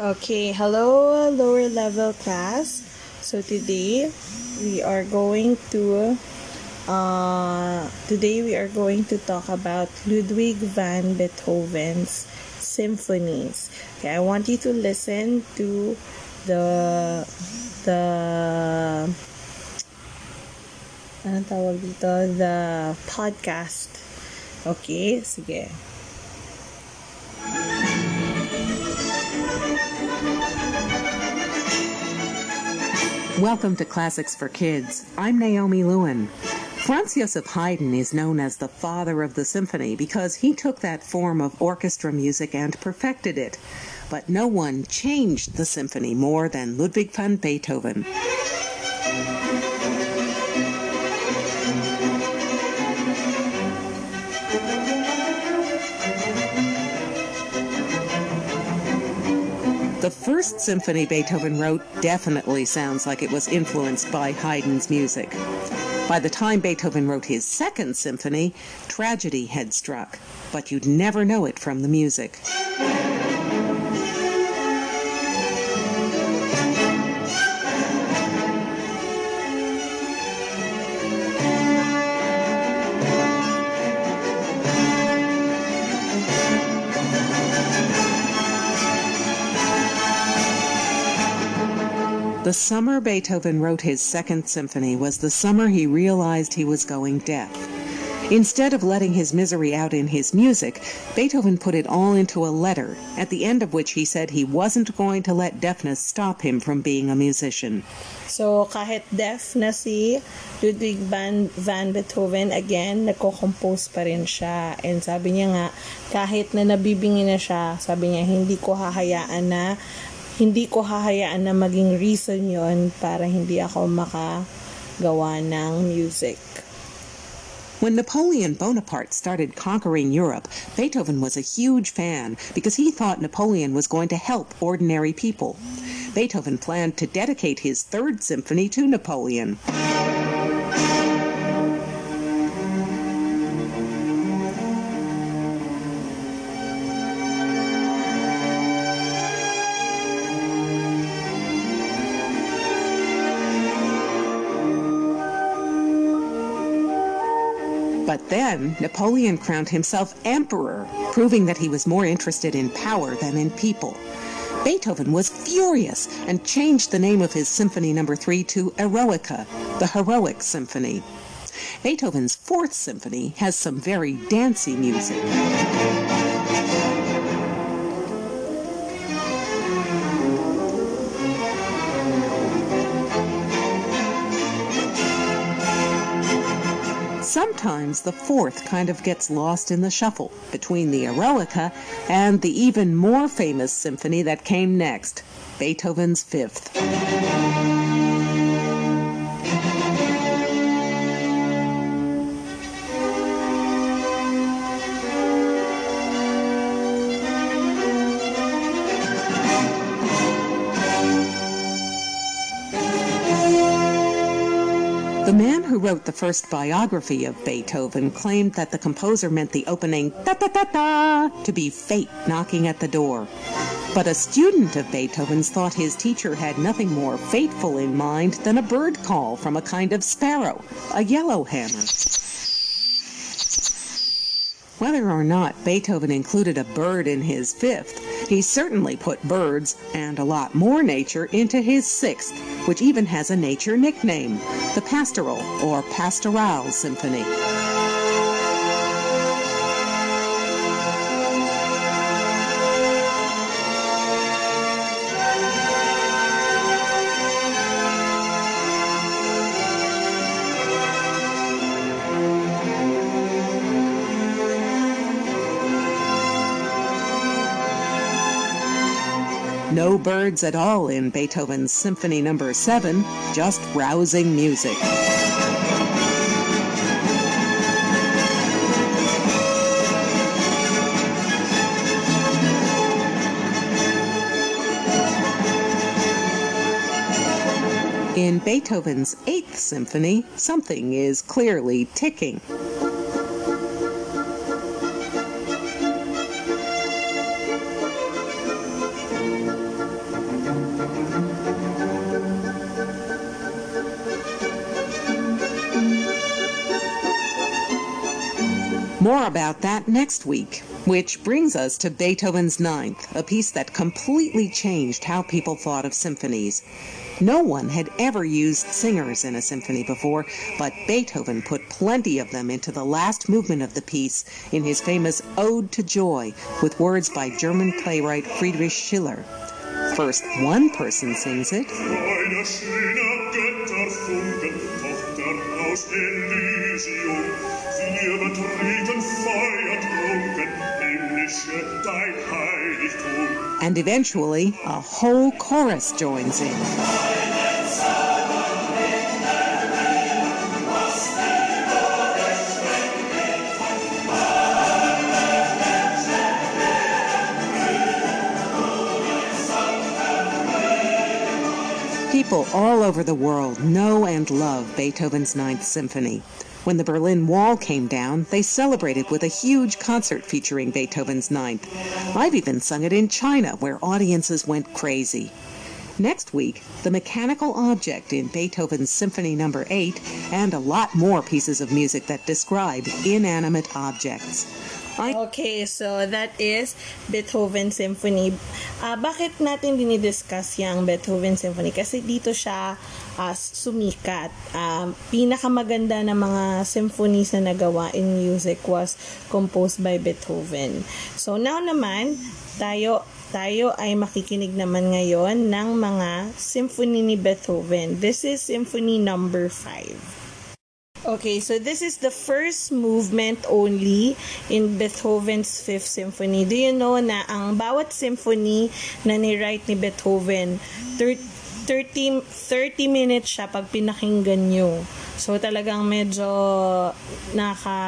Okay, hello lower level class. So today we are going to uh, today we are going to talk about Ludwig van Beethoven's symphonies. Okay, I want you to listen to the the anong tawag dito? The podcast. Okay, sige. Welcome to Classics for Kids. I'm Naomi Lewin. Franz Joseph Haydn is known as the father of the symphony because he took that form of orchestra music and perfected it. But no one changed the symphony more than Ludwig van Beethoven. The first symphony Beethoven wrote definitely sounds like it was influenced by Haydn's music. By the time Beethoven wrote his second symphony, tragedy had struck, but you'd never know it from the music. The summer Beethoven wrote his second symphony was the summer he realized he was going deaf. Instead of letting his misery out in his music, Beethoven put it all into a letter, at the end of which he said he wasn't going to let deafness stop him from being a musician. So, kahit deaf na si Ludwig van, van Beethoven, again, nagko-compose pa rin siya. And sabi niya nga, kahit na nabibingi na siya, sabi niya, hindi ko hahayaan na hindi ko hahayaan na maging reason yon para hindi ako makagawa ng music. When Napoleon Bonaparte started conquering Europe, Beethoven was a huge fan because he thought Napoleon was going to help ordinary people. Beethoven planned to dedicate his third symphony to Napoleon. Napoleon crowned himself emperor, proving that he was more interested in power than in people. Beethoven was furious and changed the name of his Symphony no. 3 to Eroica, the Heroic Symphony. Beethoven's Fourth Symphony has some very dancey music. Sometimes the fourth kind of gets lost in the shuffle between the Eroica and the even more famous symphony that came next, Beethoven's Fifth. Who wrote the first biography of Beethoven claimed that the composer meant the opening ta ta ta ta to be fate knocking at the door. But a student of Beethoven's thought his teacher had nothing more fateful in mind than a bird call from a kind of sparrow, a yellowhammer. Whether or not Beethoven included a bird in his fifth, he certainly put birds and a lot more nature into his sixth, which even has a nature nickname, the Pastoral or Pastoral Symphony. Birds at all in Beethoven's Symphony Number no. 7, just rousing music. In Beethoven's Eighth Symphony, something is clearly ticking. More about that next week, which brings us to Beethoven's Ninth, a piece that completely changed how people thought of symphonies. No one had ever used singers in a symphony before, but Beethoven put plenty of them into the last movement of the piece in his famous Ode to Joy, with words by German playwright Friedrich Schiller. First, one person sings it. And eventually, a whole chorus joins in. People all over the world know and love Beethoven's Ninth Symphony. When the Berlin Wall came down, they celebrated with a huge concert featuring Beethoven's Ninth. I've even sung it in China, where audiences went crazy. Next week, the mechanical object in Beethoven's Symphony No. 8 and a lot more pieces of music that describe inanimate objects. Okay, so that is Beethoven Symphony. Uh, bakit natin dinidiscuss yung Beethoven Symphony? Kasi dito siya uh, sumikat. Uh, pinakamaganda na mga symphonies na nagawa in music was composed by Beethoven. So now naman, tayo tayo ay makikinig naman ngayon ng mga symphony ni Beethoven. This is Symphony number 5. Okay, so this is the first movement only in Beethoven's Fifth Symphony. Do you know na ang bawat symphony na ni-write ni Beethoven, 30, 30 minutes siya pag pinakinggan nyo. So talagang medyo naka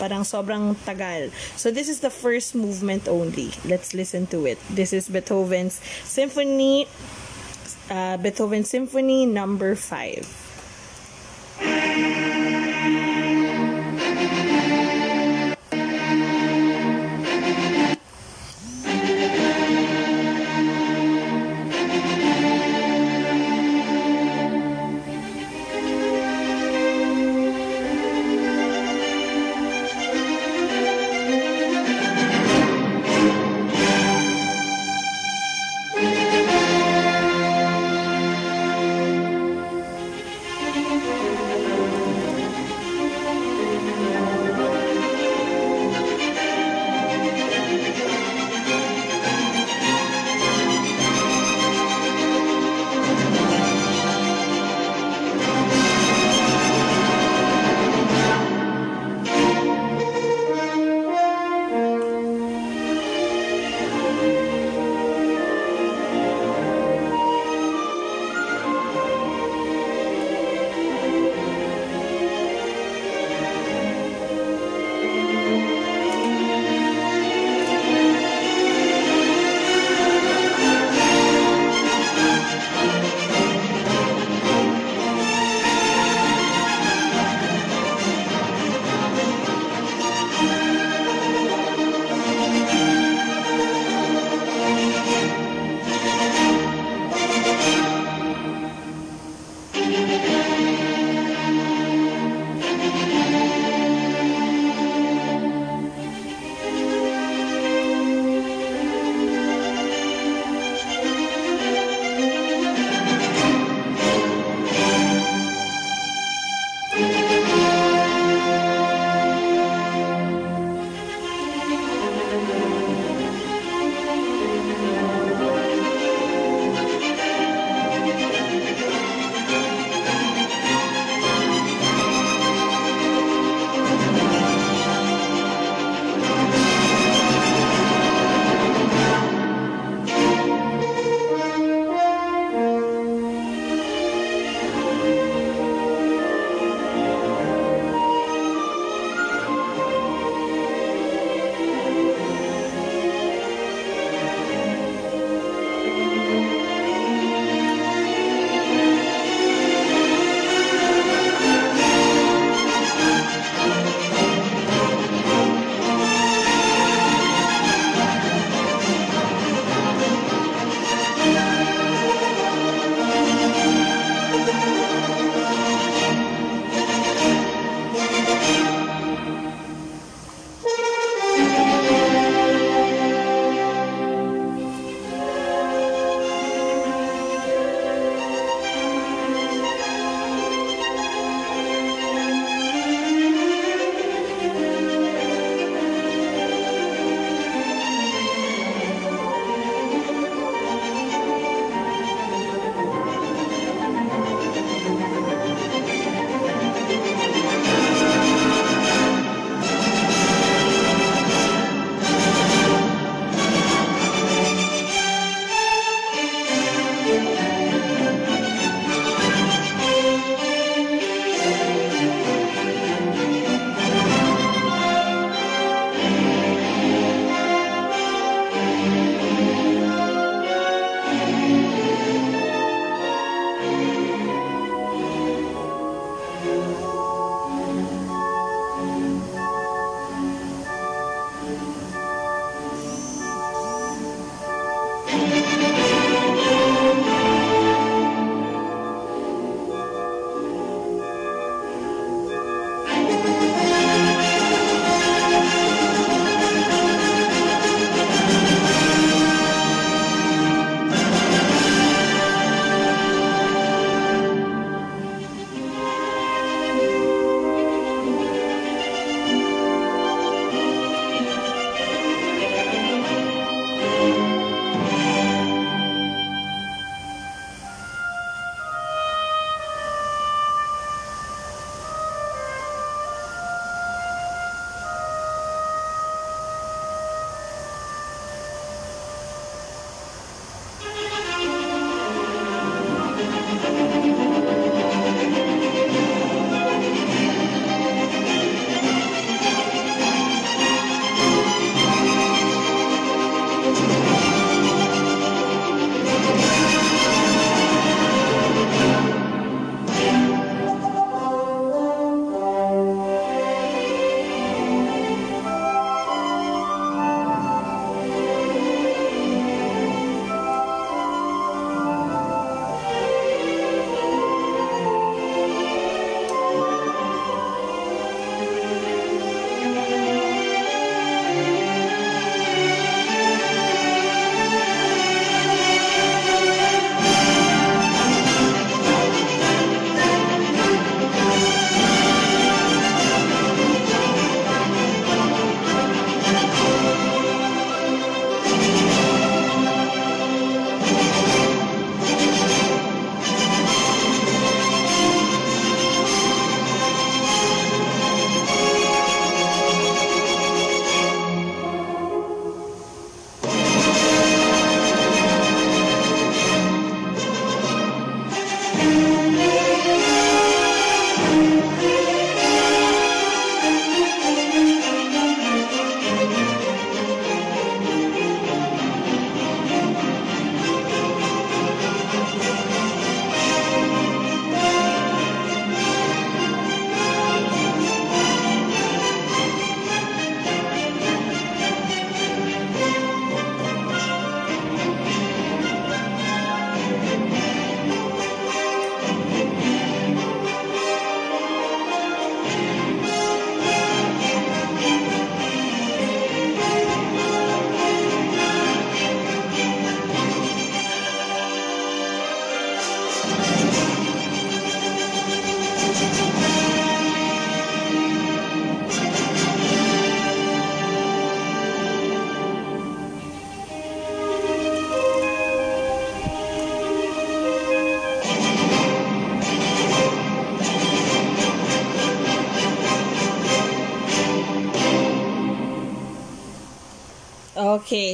parang sobrang tagal. So this is the first movement only. Let's listen to it. This is Beethoven's Symphony, uh, Beethoven Symphony number 5. Thank you.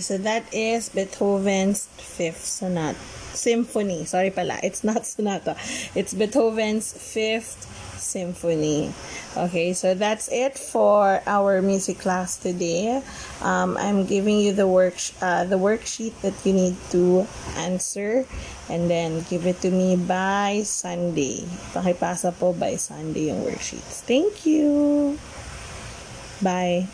So that is Beethoven's Fifth Sonata. Symphony. Sorry pala. It's not sonata. It's Beethoven's Fifth Symphony. Okay, so that's it for our music class today. Um, I'm giving you the work uh, the worksheet that you need to answer and then give it to me by Sunday. Pakipasa po by Sunday yung worksheets. Thank you. Bye.